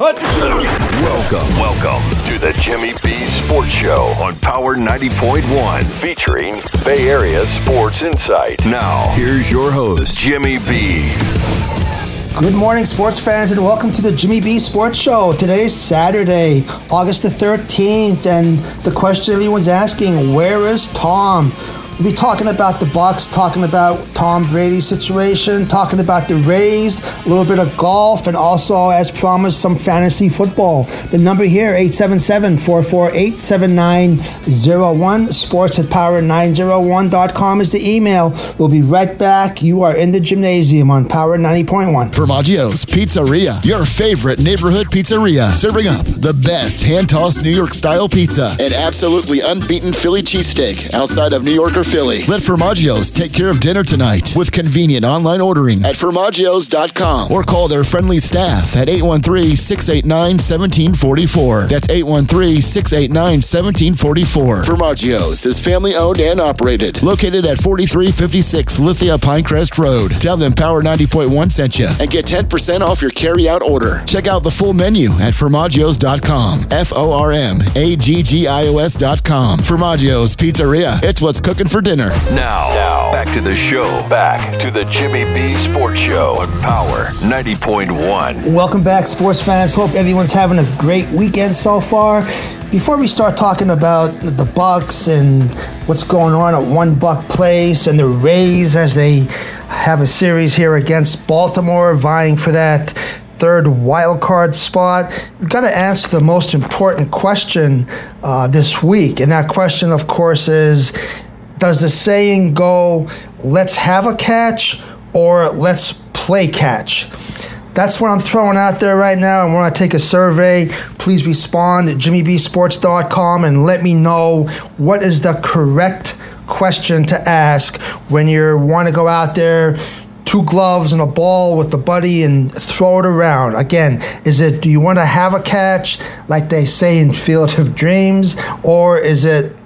Welcome, welcome to the Jimmy B Sports Show on Power 90.1, featuring Bay Area Sports Insight. Now, here's your host, Jimmy B. Good morning, sports fans, and welcome to the Jimmy B Sports Show. Today is Saturday, August the 13th, and the question everyone's asking where is Tom? We'll be talking about the Bucs, talking about Tom Brady's situation, talking about the Rays, a little bit of golf, and also, as promised, some fantasy football. The number here, 877-448-7901. Sports at power901.com is the email. We'll be right back. You are in the Jimnasium on Power 90.1. Formaggio's Pizzeria, your favorite neighborhood pizzeria, serving up the best hand-tossed New York style pizza and absolutely unbeaten Philly cheesesteak outside of New York or Philly. Let Formaggio's take care of dinner tonight with convenient online ordering at formaggio's.com or call their friendly staff at 813-689-1744. That's 813-689-1744. Formaggio's is family owned and operated, located at 4356 Lithia Pinecrest Road. Tell them Power 90.1 sent you and get 10% off your carry-out order. Check out the full menu at formaggio's.com. F-O-R-M-A-G-G-I-O-S dot com. Formaggio's Pizzeria. It's what's cooking for dinner. Now, now, back to the show. Back to the Jimmy B Sports Show on Power 90.1. Welcome back, sports fans. Hope everyone's having a great weekend so far. Before we start talking about the Bucs and what's going on at One Buc Place and the Rays as they have a series here against Baltimore, vying for that third wild card spot, we've got to ask the most important question uh, this week. And that question, of course, is does the saying go, let's have a catch or let's play catch? That's what I'm throwing out there right now. I want to take a survey. Please respond at jimmybsports.com and let me know what is the correct question to ask when you want to go out there two gloves and a ball with the buddy and throw it around. Again, is it do you want to have a catch like they say in Field of Dreams or is it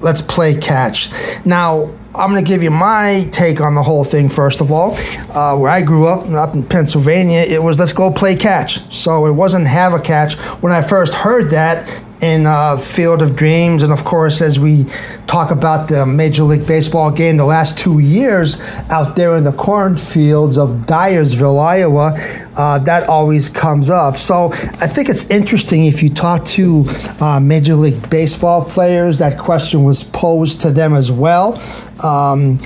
let's play catch? Now, I'm going to give you my take on the whole thing first of all. Uh, where I grew up, up in Pennsylvania, it was let's go play catch. So it wasn't have a catch. When I first heard that in uh, Field of Dreams, and of course, as we talk about the Major League Baseball game the last two years out there in the cornfields of Dyersville, Iowa, uh, that always comes up. So I think it's interesting if you talk to uh, Major League Baseball players, that question was posed to them as well. Um,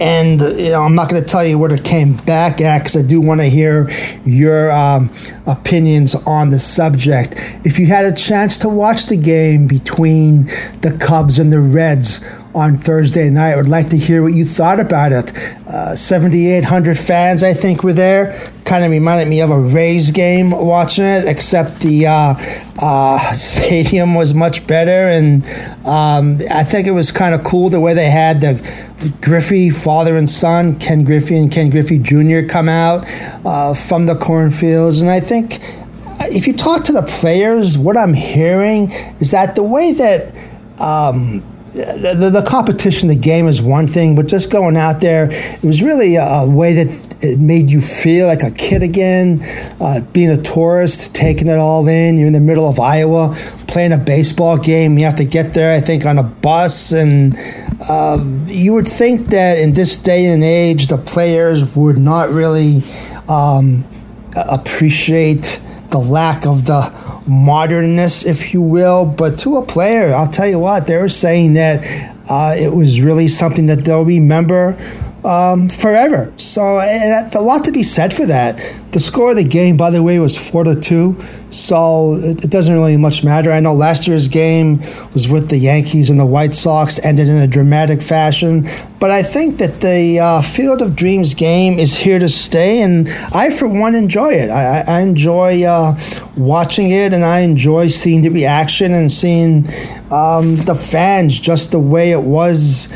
and you know, I'm not going to tell you what it came back at because I do want to hear your um, opinions on the subject. If you had a chance to watch the game between the Cubs and the Reds on Thursday night, I would like to hear what you thought about it. Uh, 7,800 fans, I think, were there. Kind of reminded me of a Rays game watching it, except the uh, uh, stadium was much better, and um, I think it was kind of cool the way they had the Griffey, father and son, Ken Griffey and Ken Griffey Jr., come out uh, from the cornfields. And I think if you talk to the players, what I'm hearing is that the way that um, the, the, competition, the game is one thing, but just going out there, it was really a, a way that it made you feel like a kid again. Uh, being a tourist, taking it all in. You're in the middle of Iowa, playing a baseball game. You have to get there, I think, on a bus. And uh, you would think that in this day and age, the players would not really um, appreciate the lack of the modernness, if you will. But to a player, I'll tell you what, they were saying that uh, it was really something that they'll remember um, forever. So and a lot to be said for that. The score of the game, by the way, was four to two. So it, it, doesn't really much matter. I know last year's game was with the Yankees and the White Sox, ended in a dramatic fashion. But I think that the uh, Field of Dreams game is here to stay, and I, for one, enjoy it. I, I enjoy uh, watching it, and I enjoy seeing the reaction and seeing um, the fans just the way it was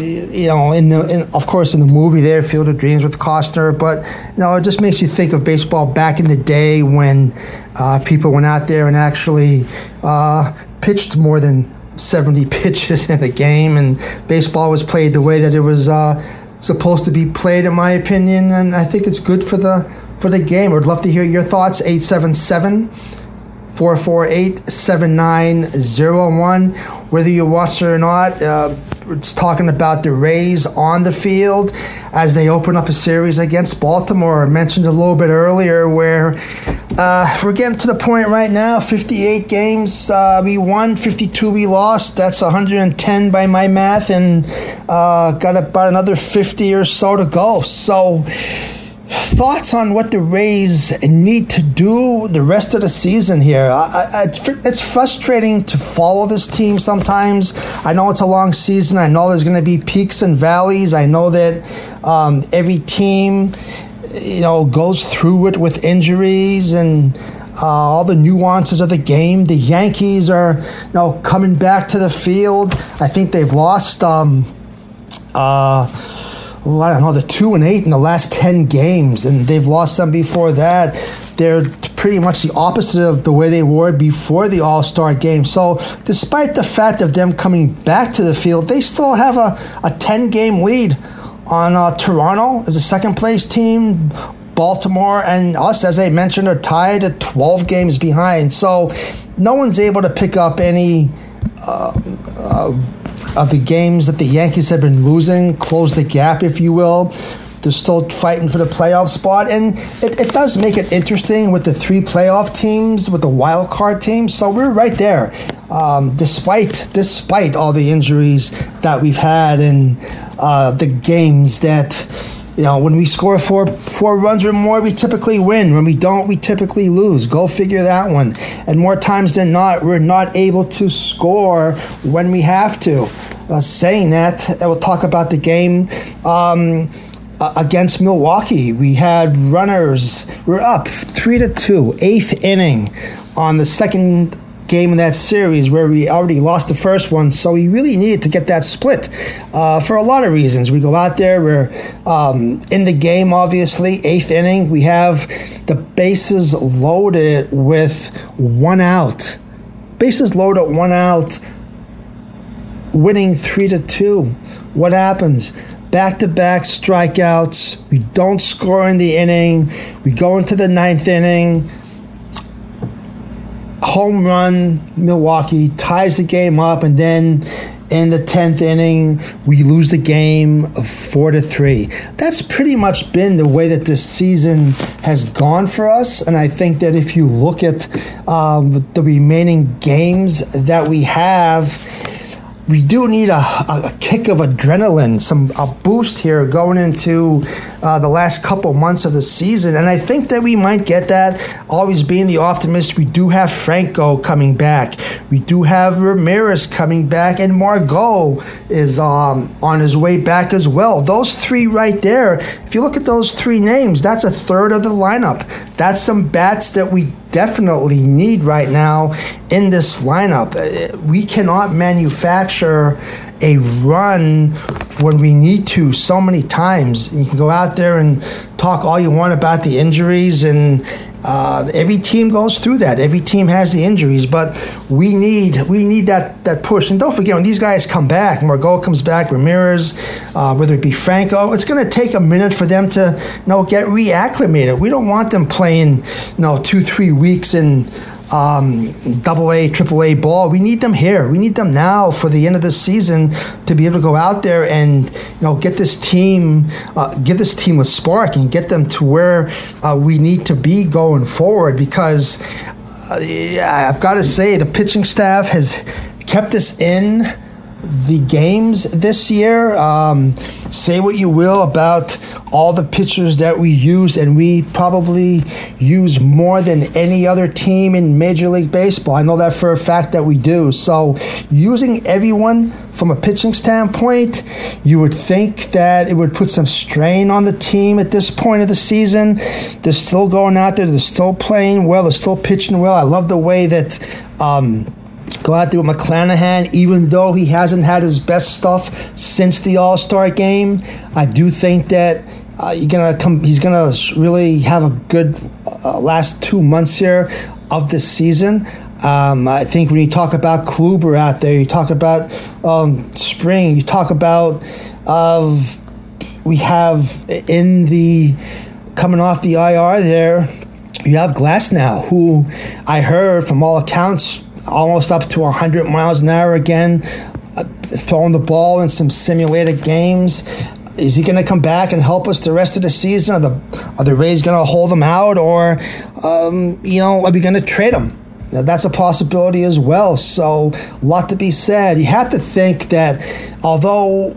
you know, in the in, of course in the movie there, Field of Dreams with Costner, but you know, it just makes you think of baseball back in the day when uh, people went out there and actually uh, pitched more than 70 pitches in a game, and baseball was played the way that it was uh, supposed to be played, in my opinion, and I think it's good for the for the game. I'd love to hear your thoughts. 877 448 7901. Whether you watch it or not, uh, it's talking about the Rays on the field as they open up a series against Baltimore. I mentioned a little bit earlier where uh, we're getting to the point right now 58 games uh, we won, 52 we lost. That's 110 by my math, and uh, got about another 50 or so to go. So, thoughts on what the Rays need to do the rest of the season here? I, I, it's frustrating to follow this team sometimes. I know it's a long season. I know there's going to be peaks and valleys. I know that um, every team, you know, goes through it with injuries and. Uh, all the nuances of the game. The Yankees are, you know, coming back to the field. I think they've lost um, uh, I don't know, the two and eight in the last 10 games, and they've lost some before that. They're pretty much the opposite of the way they were before the All Star game. So, despite the fact of them coming back to the field, they still have a, a 10 game lead on uh, Toronto as a second place team. Baltimore and us, as I mentioned, are tied at 12 games behind. So, no one's able to pick up any. Uh, uh, of the games that the Yankees have been losing, close the gap, if you will. They're still fighting for the playoff spot, and it, it does make it interesting with the three playoff teams, with the wild card teams. So we're right there, um, despite despite all the injuries that we've had and uh, the games that you know, when we score four four runs or more, we typically win. When we don't, we typically lose. Go figure that one. And more times than not, we're not able to score when we have to. Uh, saying that, I will talk about the game. Um, against Milwaukee. We had runners. We're up three to two, eighth inning on the second game in that series where we already lost the first one. So we really needed to get that split uh, for a lot of reasons. We go out there, we're um, in the game, obviously, eighth inning. We have the bases loaded with one out. Bases loaded, one out, winning three to two. What happens? back to back strikeouts. We don't score in the inning. We go into the ninth inning home run, Milwaukee ties the game up, and then in the tenth inning, we lose the game four to three. That's pretty much been the way that this season has gone for us, and I think that if you look at um, the remaining games that we have we do need a, a, kick of adrenaline, some a boost here going into uh, the last couple months of the season, and I think that we might get that. Always being the optimist, we do have Franco coming back, we do have Ramirez coming back, and Margot is um, on his way back as well. Those three right there. If you look at those three names, that's a third of the lineup. That's some bats that we definitely need right now in this lineup. Uh, we cannot manufacture a run when we need to so many times. You can go out there and talk all you want about the injuries, and uh, every team goes through that. Every team has the injuries, but we need we need that that push. And don't forget when these guys come back, Margot comes back, Ramirez, uh, whether it be Franco, it's going to take a minute for them to you know get reacclimated. We don't want them playing you know two three weeks in um, double A, triple A ball. We need them here. We need them now for the end of the season to be able to go out there and you know get this team, uh, give this team a spark and get them to where uh, we need to be going forward. Because uh, I've got to say the pitching staff has kept us in the games this year. Um, say what you will about all the pitchers that we use, and we probably use more than any other team in Major League Baseball. I know that for a fact that we do. So, using everyone from a pitching standpoint, you would think that it would put some strain on the team at this point of the season. They're still going out there, they're still playing well, they're still pitching well. I love the way that. Um, Go out there with McClanahan, even though he hasn't had his best stuff since the All Star game. I do think that uh, you're gonna come. He's gonna really have a good uh, last two months here of the season. Um, I think when you talk about Kluber out there, you talk about um, Spring, you talk about of we have in the coming off the IR there, you have Glasnow now, who I heard from all accounts almost up to 100 miles an hour again, uh, throwing the ball in some simulated games. Is he going to come back and help us the rest of the season? Are the, are the Rays going to hold him out, or um, you know, are we going to trade him? That's a possibility as well. So, a lot to be said. You have to think that although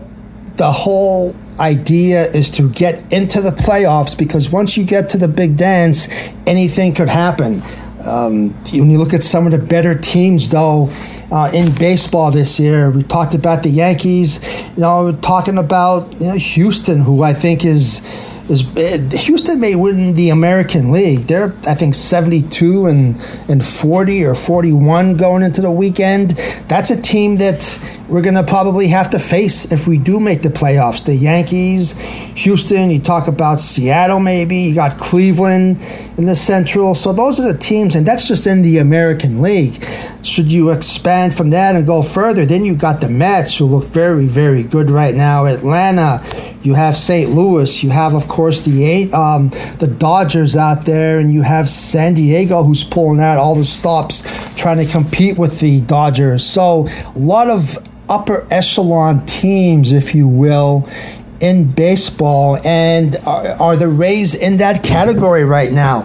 the whole idea is to get into the playoffs, because once you get to the big dance, anything could happen. Um, when you look at some of the better teams, though, uh, in baseball this year, we talked about the Yankees. You know, talking about you know, Houston, who I think is is uh, Houston may win the American League. They're I think 72 and and 40 or 41 going into the weekend. That's a team that we're going to probably have to face if we do make the playoffs. The Yankees, Houston, you talk about Seattle maybe, you got Cleveland in the Central. So those are the teams and that's just in the American League. Should you expand from that and go further, then you got the Mets who look very very good right now. Atlanta, you have St. Louis, you have of course the eight um, the Dodgers out there and you have San Diego who's pulling out all the stops trying to compete with the Dodgers. So a lot of upper echelon teams, if you will, in baseball. And are, are the Rays in that category right now?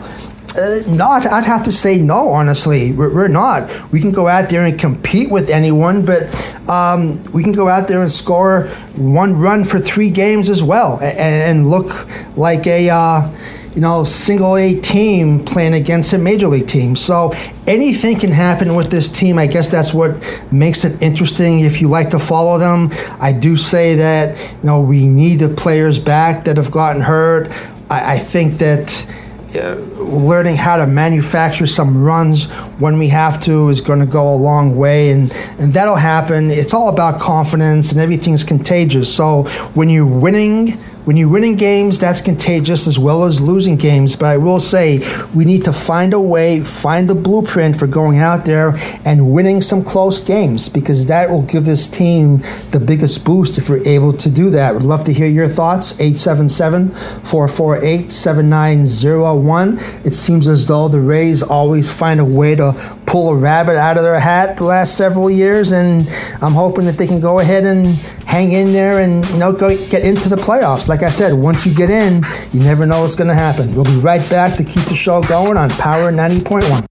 Uh, not, I'd have to say no, honestly. We're, we're, not. We can go out there and compete with anyone, but um, we can go out there and score one run for three games as well and, and look like a. Uh, you know, single A team playing against a major league team. So anything can happen with this team. I guess that's what makes it interesting if you like to follow them. I do say that, you know, we need the players back that have gotten hurt. I, I think that. Uh, learning how to manufacture some runs when we have to is going to go a long way and, and that'll happen. It's all about confidence and everything's contagious. So when you're winning when you're winning games, that's contagious as well as losing games. But I will say we need to find a way, find the blueprint for going out there and winning some close games because that will give this team the biggest boost if we're able to do that. Would love to hear your thoughts. 877 448 7901. It seems as though the Rays always find a way to pull a rabbit out of their hat the last several years, and I'm hoping that they can go ahead and hang in there and you know go get into the playoffs. Like I said, once you get in, you never know what's going to happen. We'll be right back to keep the show going on Power 90.1.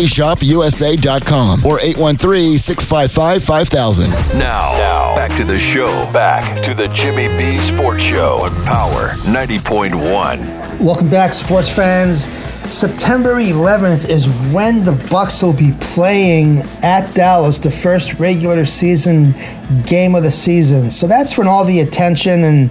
PropertyShopUSA.com or 813-655-5000. Now, now, back to the show. Back to the Jimmy B Sports Show on Power 90.1. Welcome back, sports fans. September 11th is when the Bucs will be playing at Dallas, the first regular season game of the season. So that's when all the attention and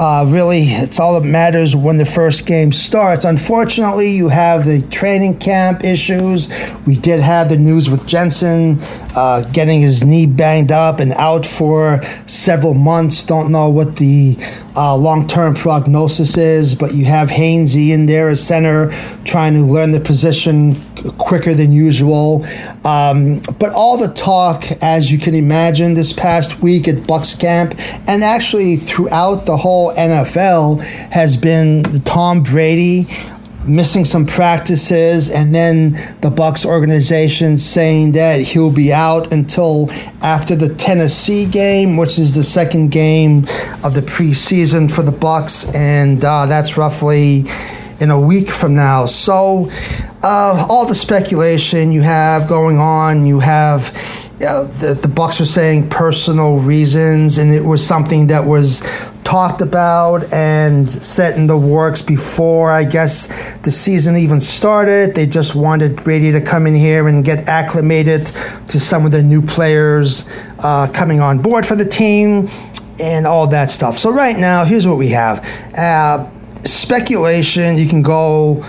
uh, really it's all that matters when the first game starts. Unfortunately, you have the training camp issues. We did have the news with Jensen uh, getting his knee banged up and out for several months. Don't know what the uh, long term prognosis is, but you have Hainsey in there as center trying to learn the position quicker than usual. Um, but all the talk, as you can imagine, this past week at Bucs camp and actually throughout the whole NFL has been Tom Brady missing some practices and then the bucs organization saying that he'll be out until after the tennessee game which is the second game of the preseason for the bucs and uh, that's roughly in a week from now so uh, all the speculation you have going on you have uh, the, the bucs were saying personal reasons and it was something that was talked about and set in the works before I guess the season even started. They just wanted Brady to come in here and get acclimated to some of the new players uh, coming on board for the team and all that stuff. So, right now, here's what we have uh, speculation. You can go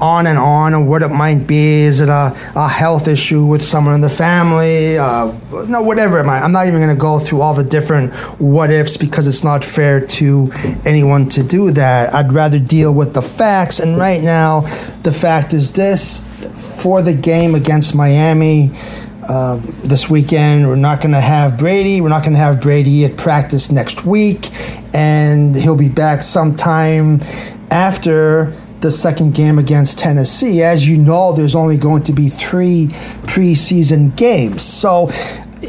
on and on and what it might be. Is it a, a health issue with someone in the family? Uh, no, whatever it might. I'm not even going to go through all the different what ifs because it's not fair to anyone to do that. I'd rather deal with the facts. And right now, the fact is this for the game against Miami. Uh, this weekend. We're not going to have Brady. We're not going to have Brady at practice next week, and he'll be back sometime after the second game against Tennessee. As you know, there's only going to be three preseason games. So,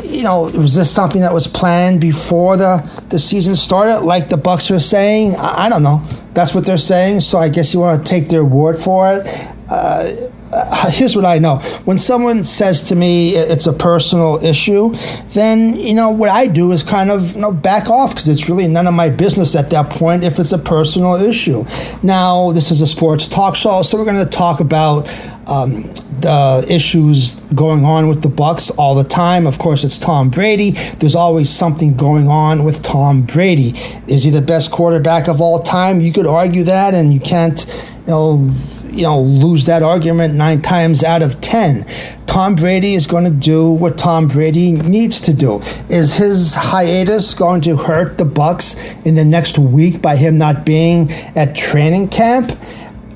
you know, was this something that was planned before the, the season started, like the Bucs were saying? I, I don't know. That's what they're saying. So I guess you want to take their word for it. Uh, uh, here's what I know. When someone says to me it's a personal issue, then you know what I do is kind of you know, back off because it's really none of my business at that point if it's a personal issue. Now this is a sports talk show, so we're going to talk about um, the issues going on with the Bucs all the time. Of course, it's Tom Brady. There's always something going on with Tom Brady. Is he the best quarterback of all time? You could argue that, and you can't, you know you know, lose that argument nine times out of ten. Tom Brady is going to do what Tom Brady needs to do. Is his hiatus going to hurt the Bucs in the next week by him not being at training camp?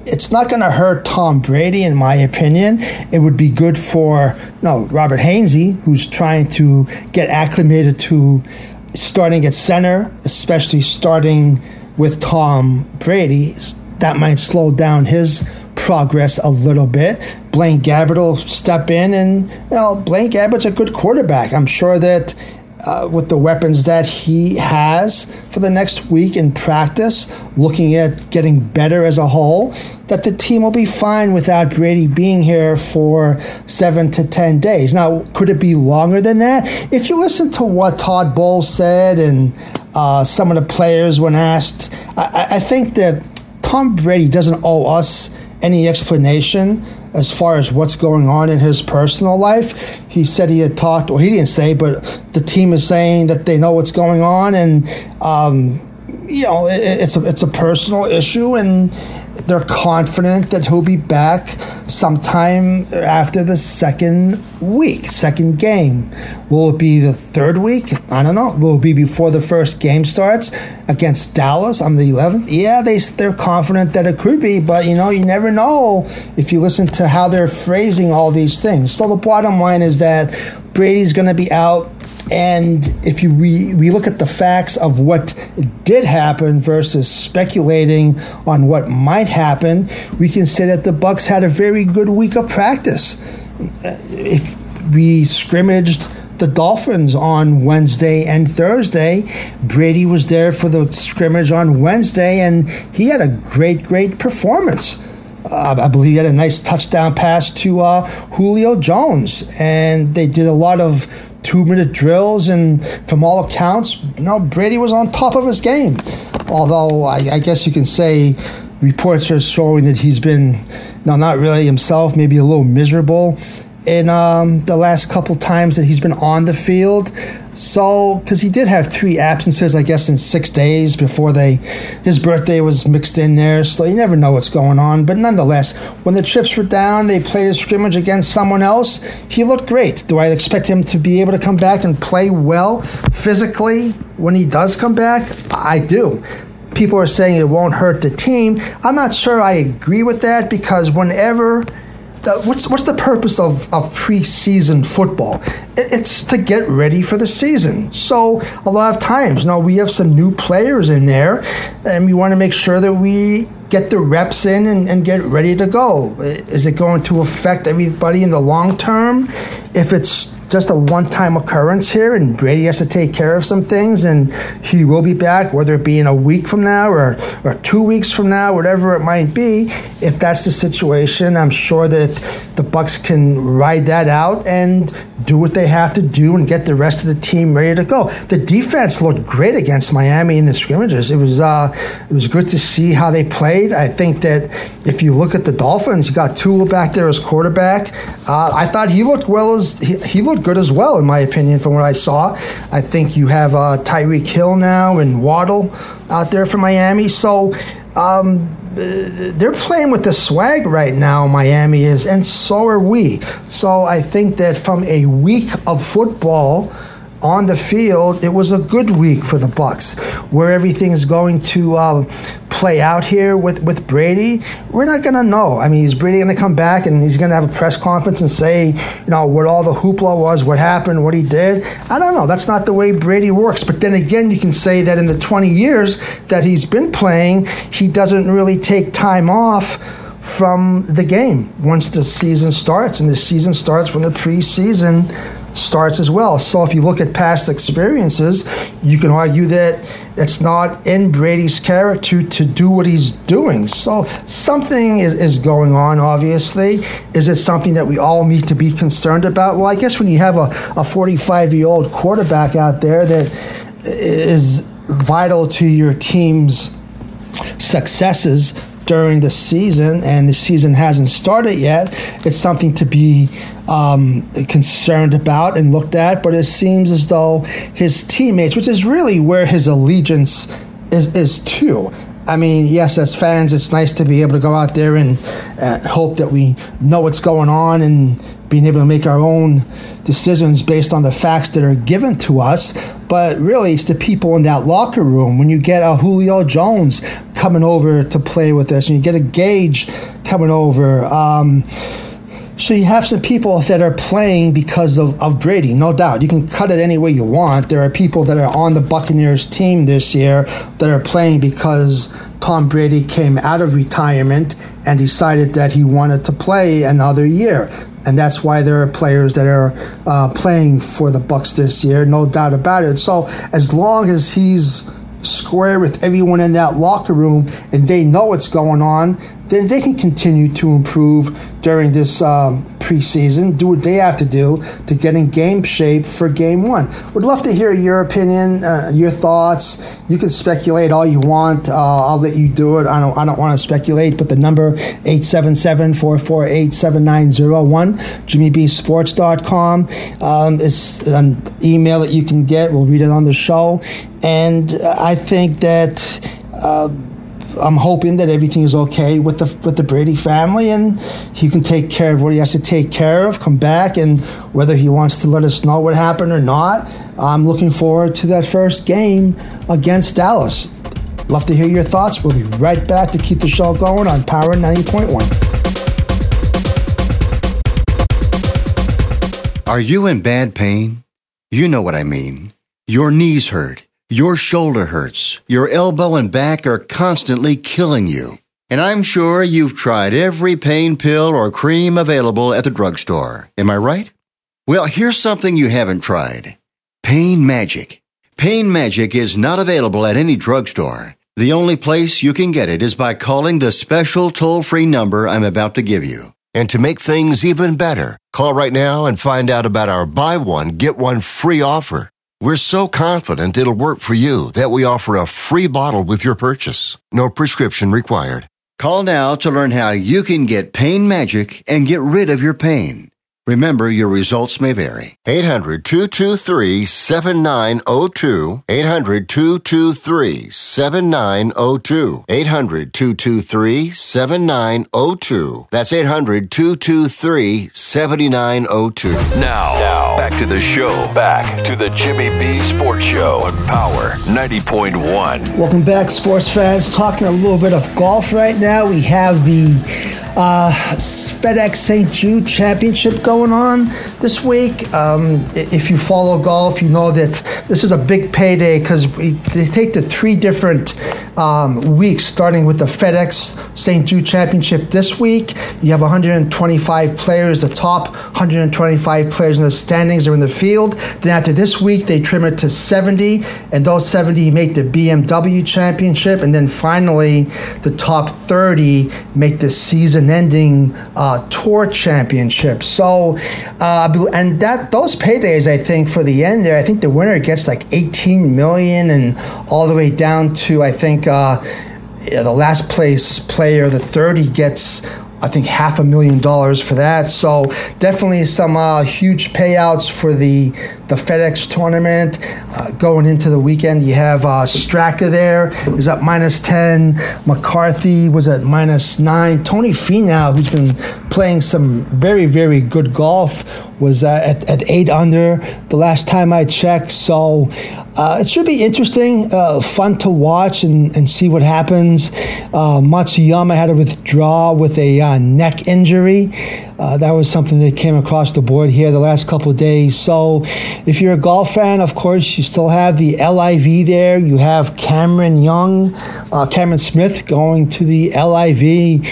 It's not going to hurt Tom Brady, in my opinion. It would be good for no Robert Hainsey, who's trying to get acclimated to starting at center, especially starting with Tom Brady. That might slow down his progress a little bit. Blaine Gabbert will step in, and you know Blaine Gabbert's a good quarterback. I'm sure that uh, with the weapons that he has for the next week in practice, looking at getting better as a whole, that the team will be fine without Brady being here for seven to ten days. Now, could it be longer than that? If you listen to what Todd Bowles said and uh, some of the players when asked, I, I think that Tom Brady doesn't owe us any explanation as far as what's going on in his personal life. He said he had talked, or he didn't say, but the team is saying that they know what's going on, and um, you know it, it's a it's a personal issue, and they're confident that he'll be back sometime after the second week, second game. Will it be the third week? I don't know. Will it be before the first game starts against Dallas on the 11th? Yeah, they, they're confident that it could be, but you know, you never know if you listen to how they're phrasing all these things. So the bottom line is that Brady's going to be out and if you we, we look at the facts of what did happen versus speculating on what might happen, we can say that the Bucs had a very good week of practice. If we scrimmaged the Dolphins on Wednesday and Thursday. Brady was there for the scrimmage on Wednesday, and he had a great, great performance. Uh, I believe he had a nice touchdown pass to uh, Julio Jones, and they did a lot of two minute drills, and from all accounts, you know, Brady was on top of his game. Although I, I guess you can say reports are showing that he's been, no, not really himself, maybe a little miserable in um, the last couple times that he's been on the field. So, because he did have three absences, I guess, in six days before they his birthday was mixed in there. So you never know what's going on. But nonetheless, when the chips were down, they played a scrimmage against someone else. He looked great. Do I expect him to be able to come back and play well physically when he does come back? I do people are saying it won't hurt the team. I'm not sure I agree with that because whenever what's what's the purpose of, of preseason football? It's to get ready for the season. So a lot of times, now we have some new players in there, and we want to make sure that we get the reps in and, and get ready to go. Is it going to affect everybody in the long term if it's just a one-time occurrence here, and Brady has to take care of some things, and he will be back, whether it be in a week from now or, or two weeks from now, whatever it might be. If that's the situation, I'm sure that the Bucs can ride that out and do what they have to do and get the rest of the team ready to go. The defense looked great against Miami in the scrimmages. It was uh, it was good to see how they played. I think that if you look at the Dolphins, you got Tua back there as quarterback. Uh, I thought he looked well as he, he, looked good as well, in my opinion, from what I saw. I think you have uh, Tyreek Hill now and Waddle out there for Miami. So. Um, they're playing with the swag right now, Miami is, and so are we. So I think that from a week of football, on the field, it was a good week for the Bucs. Where everything is going to uh, play out here with, with Brady, we're not going to know. I mean, is Brady going to come back and he's going to have a press conference and say, you know, what all the hoopla was, what happened, what he did? I don't know. That's not the way Brady works. But then again, you can say that in the 20 years that he's been playing, he doesn't really take time off from the game once the season starts. And the season starts when the preseason starts as well. So if you look at past experiences, you can argue that it's not in Brady's character to do what he's doing. So something is, is going on, obviously. Is it something that we all need to be concerned about? Well, I guess when you have a 45 year old quarterback out there that is vital to your team's successes during the season and the season hasn't started yet, it's something to be um, concerned about and looked at, but it seems as though his teammates, which is really where his allegiance is, is to. I mean, yes, as fans, it's nice to be able to go out there and uh, hope that we know what's going on and being able to make our own decisions based on the facts that are given to us. But really, it's the people in that locker room. When you get a Julio Jones coming over to play with us, and you get a Gage coming over. Um, so you have some people that are playing because of, of Brady, no doubt. You can cut it any way you want. There are people that are on the Buccaneers team this year that are playing because Tom Brady came out of retirement and decided that he wanted to play another year. And that's why there are players that are uh, playing for the Bucs this year, no doubt about it. So as long as he's square with everyone in that locker room and they know what's going on, then they can continue to improve during this um, preseason, do what they have to do to get in game shape for game one. Would love to hear your opinion, uh, your thoughts. You can speculate all you want. Uh, I'll let you do it. I don't, I don't want to speculate, but the number 877-448-7901, jimmybsports.com um, is an email that you can get. We'll read it on the show. And I think that... Uh, I'm hoping that everything is okay with the with the Brady family, and he can take care of what he has to take care of. Come back, and whether he wants to let us know what happened or not, I'm looking forward to that first game against Dallas. Love to hear your thoughts. We'll be right back to keep the show going on Power 90.1. Are you in bad pain? You know what I mean. Your knees hurt your shoulder hurts, your elbow and back are constantly killing you. And I'm sure you've tried every pain pill or cream available at the drugstore. Am I right? Well, here's something you haven't tried. Pain Magic. Pain Magic is not available at any drugstore. The only place you can get it is by calling the special toll free number I'm about to give you. And to make things even better, call right now and find out about our buy one, get one free offer. We're so confident it'll work for you that we offer a free bottle with your purchase. No prescription required. Call now to learn how you can get Pain Magic and get rid of your pain. Remember, your results may vary. 800 223 7902. 800 223 7902. 800 223 7902. That's 800 223 7902. Now, now, back to the show. Back to the Jimmy B Sports Show on Power 90.1. Welcome back, sports fans. Talking a little bit of golf right now. We have the Uh, FedEx St. Jude Championship going on this week. Um, if you follow golf, you know that this is a big payday because they take the three different um, weeks, starting with the FedEx St. Jude Championship this week. You have 125 players. The top 125 players in the standings are in the field. Then after this week, they trim it to 70, and those 70 make the BMW Championship. And then finally, the top 30 make the season-ending uh, Tour Championship. So, uh, and that those paydays, I think, for the end there, I think the winner gets like 18 million, and all the way down to I think uh, the last place player, the 30, gets I think half a million dollars for that. So definitely some uh, huge payouts for the the FedEx tournament uh, going into the weekend. You have uh, Straka there is at minus ten. McCarthy was at minus nine. Tony Finau, who's been playing some very very good golf, was uh, at, at eight under the last time I checked. So uh, it should be interesting, uh, fun to watch and, and see what happens. Uh, Matsuyama had to withdraw with a neck injury. Uh, that was something that came across the board here the last couple days. So, if you're a golf fan, of course, you still have the LIV there. You have Cameron Young, uh, Cameron Smith going to the LIV.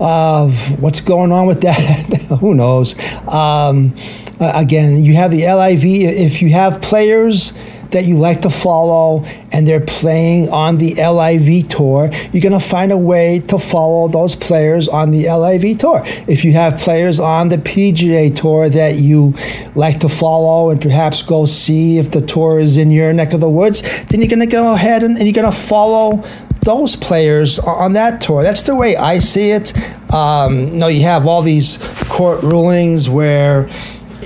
Uh, what's going on with that? Who knows? Um, again, you have the LIV. If you have players that you like to follow and they're playing on the LIV tour, you're going to find a way to follow those players on the LIV tour. If you have players on the PGA tour that you like to follow and perhaps go see if the tour is in your neck of the woods, then you're going to go ahead and, and you're going to follow those players on that tour. That's the way I see it. Um, you know, you have all these court rulings where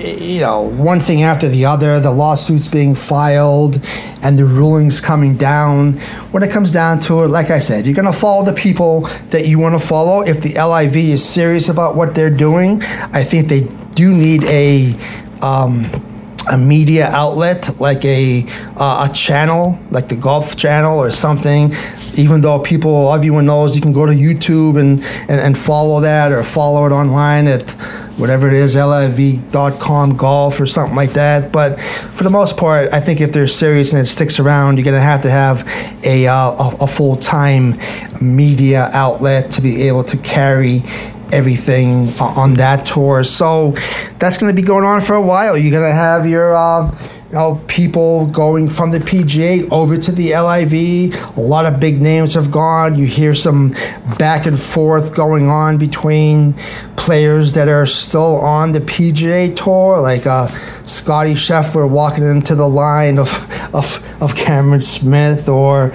you know, one thing after the other, the lawsuits being filed and the rulings coming down. When it comes down to it, like I said, you're going to follow the people that you want to follow. If the LIV is serious about what they're doing, I think they do need a. Um, a media outlet like a uh, a channel like the golf channel or something even though people everyone knows you can go to youtube and, and, and follow that or follow it online at whatever it is, liv.com golf or something like that. But for the most part, I think if they're serious and it sticks around, you're going to have to have a, uh, a, a full time media outlet to be able to carry everything on that tour. So that's going to be going on for a while. You're going to have your. Uh, know, people going from the PGA over to the LIV. A lot of big names have gone. You hear some back and forth going on between players that are still on the PGA tour, like uh, Scotty Scheffler walking into the line of, of, of Cameron Smith, or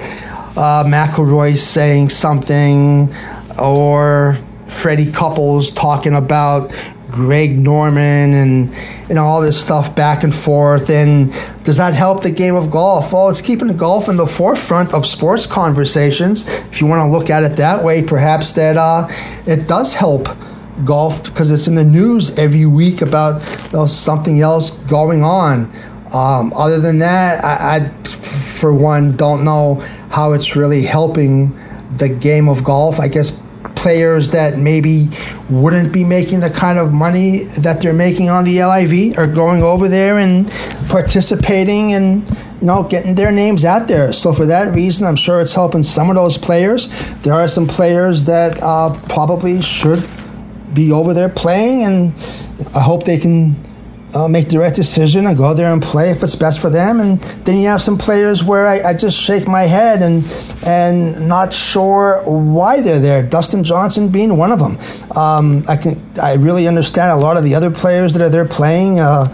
uh, McIlroy saying something, or Freddie Couples talking about Greg Norman and know all this stuff back and forth. And does that help the game of golf? Well, it's keeping golf in the forefront of sports conversations. If you want to look at it that way, perhaps that uh, it does help golf because it's in the news every week about you know, something else going on. Um, other than that, I, I, for one, don't know how it's really helping the game of golf. I guess players that maybe wouldn't be making the kind of money that they're making on the LIV are going over there and participating and you know getting their names out there. So for that reason, I'm sure it's helping some of those players. There are some players that uh, probably should be over there playing, and I hope they can uh, make the right decision and go there and play if it's best for them. And then you have some players where I, I, just shake my head and and not sure why they're there. Dustin Johnson being one of them. Um, I can I really understand a lot of the other players that are there playing, uh,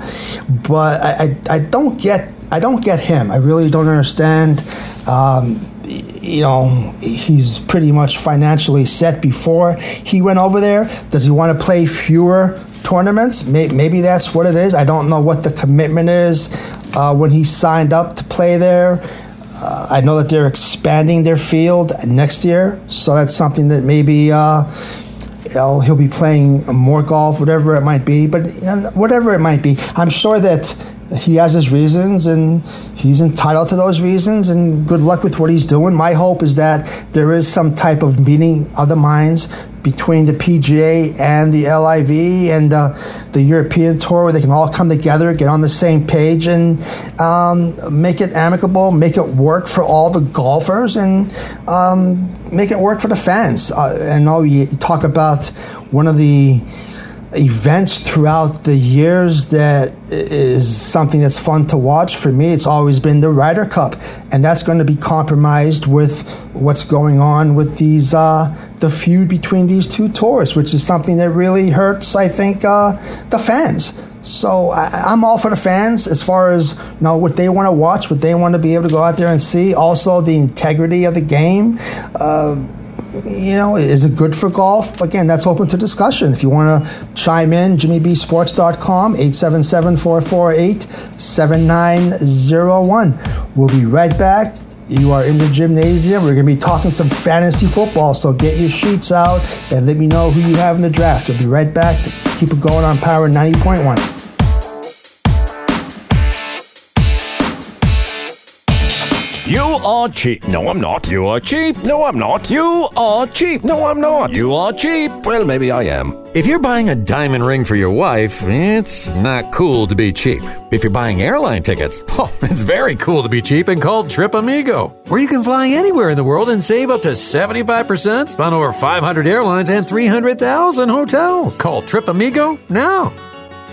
but I, I, I don't get I don't get him. I really don't understand. Um, you know, he's pretty much financially set before he went over there. Does he want to play fewer tournaments. Maybe that's what it is. I don't know what the commitment is uh, when he signed up to play there. Uh, I know that they're expanding their field next year, so that's something that maybe uh, you know he'll be playing more golf, whatever it might be. But you know, whatever it might be, I'm sure that he has his reasons and he's entitled to those reasons and good luck with what he's doing. My hope is that there is some type of meeting of the minds between the PGA and the LIV and uh, the European Tour where they can all come together, get on the same page, and um, make it amicable, make it work for all the golfers, and um, make it work for the fans. Uh, I know you talk about one of the events throughout the years that is something that's fun to watch for me it's always been the Ryder Cup and that's going to be compromised with what's going on with these uh, the feud between these two tours which is something that really hurts I think uh, the fans so I, am all for the fans as far as you know what they want to watch, what they want to be able to go out there and see. Also, the integrity of the game. Uh, you know, is it good for golf? Again, that's open to discussion. If you want to chime in, jimmybsports.com, 877-448-7901. We'll be right back. You are in the Jimnasium. We're going to be talking some fantasy football, so get your sheets out and let me know who you have in the draft. We'll be right back to keep it going on Power 90.1. You are cheap. No, I'm not. You are cheap. No, I'm not. You are cheap. No, I'm not. You are cheap. Well, maybe I am. If you're buying a diamond ring for your wife, it's not cool to be cheap. If you're buying airline tickets, oh, it's very cool to be cheap and called Trip Amigo, where you can fly anywhere in the world and save up to 75% on over 500 airlines and 300,000 hotels. Call Trip Amigo now.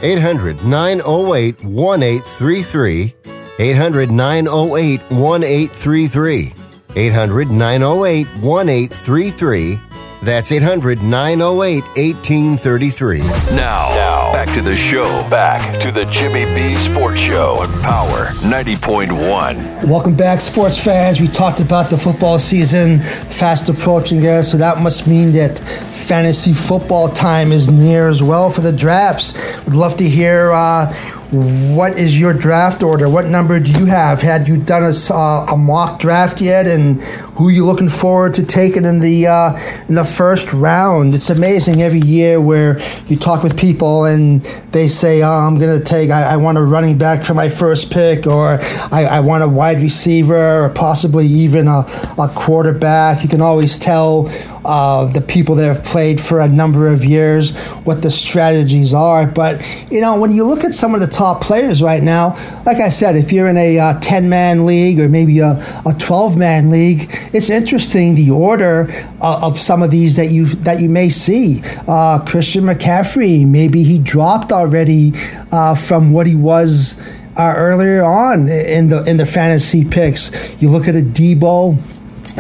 800 908 1833 800 908 1833. 800 908 1833. That's 800 908 1833. Now, now, back to the show. Back to the Jimmy B Sports Show on Power 90.1. Welcome back, sports fans. We talked about the football season fast approaching us, so that must mean that fantasy football time is near as well for the drafts. Would love to hear. Uh, what is your draft order? What number do you have? Had you done a, uh, a mock draft yet, and who are you looking forward to taking in the uh, in the first round? It's amazing every year where you talk with people and they say, "Oh, I'm going to take. I, I, want a running back for my first pick, or I, I want a wide receiver, or possibly even a, a quarterback." You can always tell uh, the people that have played for a number of years, what the strategies are. But, you know, when you look at some of the top players right now, like I said, if you're in a 10 uh, man league or maybe a 12 man league, it's interesting the order uh, of some of these that you that you may see. Uh, Christian McCaffrey, maybe he dropped already uh, from what he was. Uh, earlier on in the in the fantasy picks, you look at a Deebo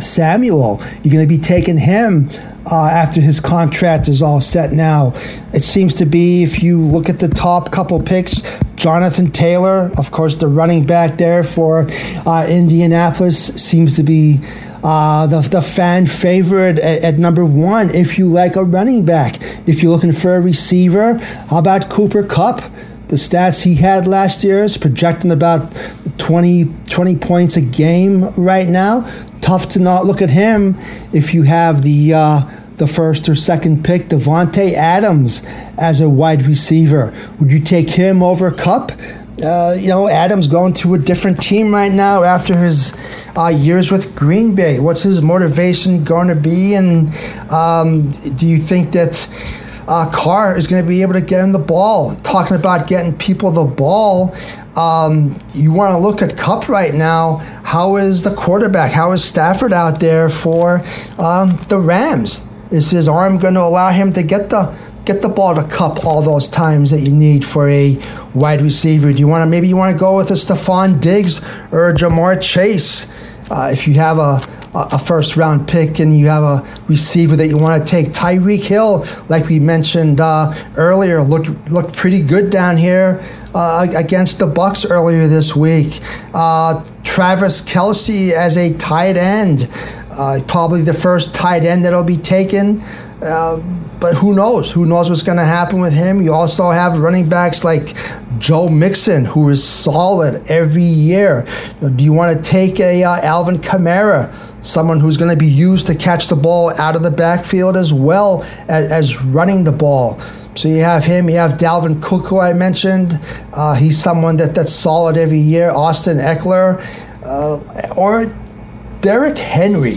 Samuel. You're going to be taking him uh, after his contract is all set now. It seems to be, if you look at the top couple picks, Jonathan Taylor, of course, the running back there for uh, Indianapolis, seems to be. Uh, the, the fan favorite at, at, number one if you like a running back. If you're looking for a receiver, how about Cooper Kupp? The stats he had last year is projecting about 20, 20 points a game right now tough to not look at him if you have the uh, the first or second pick, Davante Adams, as a wide receiver. Would you take him over Kupp? Uh, you know, Adams going to a different team right now after his uh, years with Green Bay. What's his motivation going to be? And um, do you think that uh, Carr is going to be able to get him the ball? Talking about getting people the ball. Um, you want to look at Kupp right now. How is the quarterback? How is Stafford out there for um, the Rams? Is his arm going to allow him to get the get the ball to Kupp all those times that you need for a wide receiver? Do you want to maybe you want to go with a Stefon Diggs or a Ja'Marr Chase? Uh, if you have a a first round pick and you have a receiver that you want to take. Tyreek Hill, like we mentioned uh, earlier, looked looked pretty good down here uh, against the Bucs earlier this week. Uh, Travis Kelce as a tight end, uh, probably the first tight end that'll be taken. Uh, but who knows? Who knows what's going to happen with him? You also have running backs like Joe Mixon, who is solid every year. Do you want to take a uh, Alvin Kamara? someone who's going to be used to catch the ball out of the backfield as well as, as running the ball. So you have him, you have Dalvin Cook, who I mentioned. Uh, he's someone that, that's solid every year. Austin Ekeler, uh, or Derrick Henry.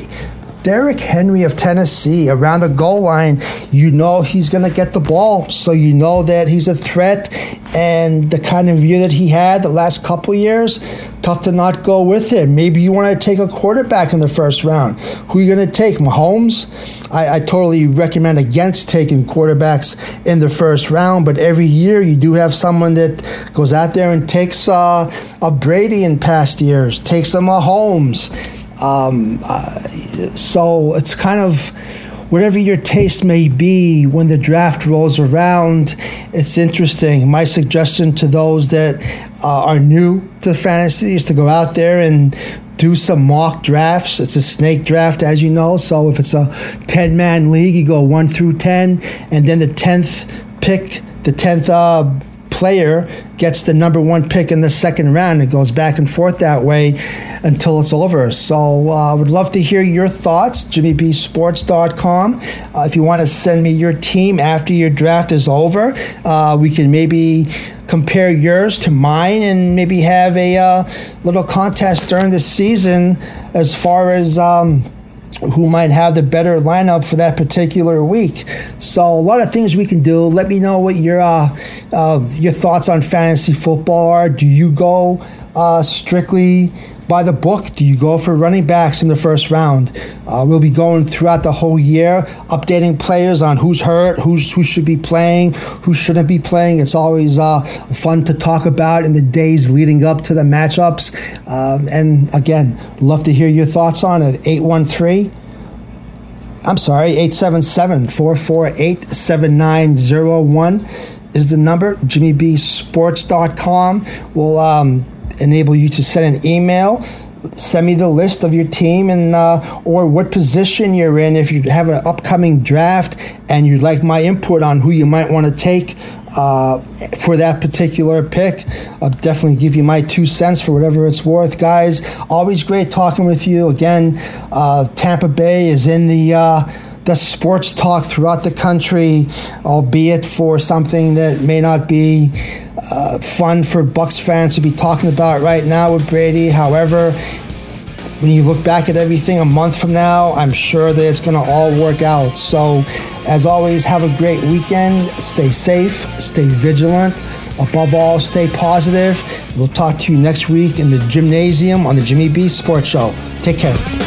Derrick Henry of Tennessee around the goal line, you know he's going to get the ball. So you know that he's a threat. And the kind of year that he had the last couple years, tough to not go with him. Maybe you want to take a quarterback in the first round. Who are you going to take? Mahomes? I, I totally recommend against taking quarterbacks in the first round. But every year you do have someone that goes out there and takes uh, a Brady in past years, takes a Mahomes um, uh, so it's kind of whatever your taste may be when the draft rolls around, it's interesting. My suggestion to those that uh, are new to fantasy is to go out there and do some mock drafts. It's a snake draft, as you know. So if it's a 10 man league, you go 1 through 10, and then the 10th pick, the 10th uh, player gets the number one pick in the second round. It goes back and forth that way until it's over. So I uh, would love to hear your thoughts. JimmyBSports.com. Uh, if you want to send me your team after your draft is over, uh, we can maybe compare yours to mine and maybe have a uh, little contest during the season as far as. Um, who might have the better lineup for that particular week. So a lot of things we can do. Let me know what your uh, uh, your thoughts on fantasy football are. Do you go uh, strictly by the book? Do you go for running backs in the first round? Uh, we'll be going throughout the whole year, updating players on who's hurt, who's who should be playing, who shouldn't be playing. It's always uh, fun to talk about in the days leading up to the matchups. Um, and again, love to hear your thoughts on it. 813- I'm sorry, 877 448 7901 is the number. JimmyBSports.com will um, enable you to send an email. Send me the list of your team and uh, or what position you're in. If you have an upcoming draft and you'd like my input on who you might want to take uh, for that particular pick, I'll definitely give you my two cents for whatever it's worth, guys. Always great talking with you again. Uh, Tampa Bay is in the uh, the sports talk throughout the country, albeit for something that may not be uh, fun for Bucs fans to be talking about right now with Brady. However, when you look back at everything a month from now, I'm sure that it's going to all work out. So, as always, have a great weekend. Stay safe, stay vigilant. Above all, stay positive. We'll talk to you next week in the Jimnasium on the Jimmy B Sports Show. Take care.